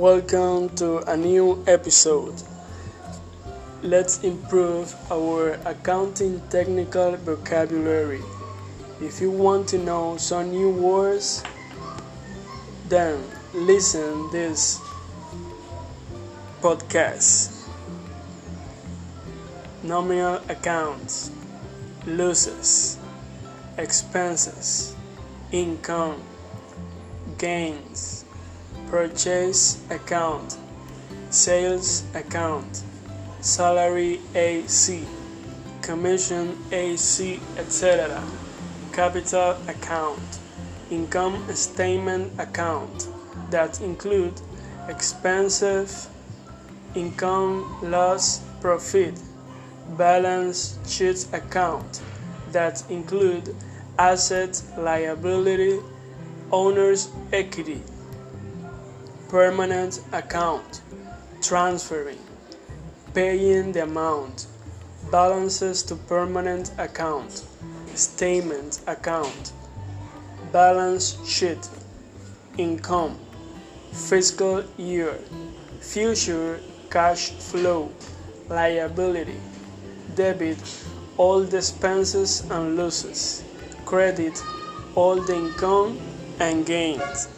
Welcome to a new episode. Let's improve our accounting technical vocabulary. If you want to know some new words, then listen this podcast. Nominal accounts, losses, expenses, income, gains, purchase account, sales account, salary AC, commission AC, etc. Capital account, income statement account that include expensive income, loss, profit, balance sheet account that include asset, liability, owner's equity, permanent account, transferring, paying the amount, balances to permanent account, statement account, balance sheet, income, fiscal year, future cash flow, liability, debit, all the expenses and losses, credit, all the income and gains.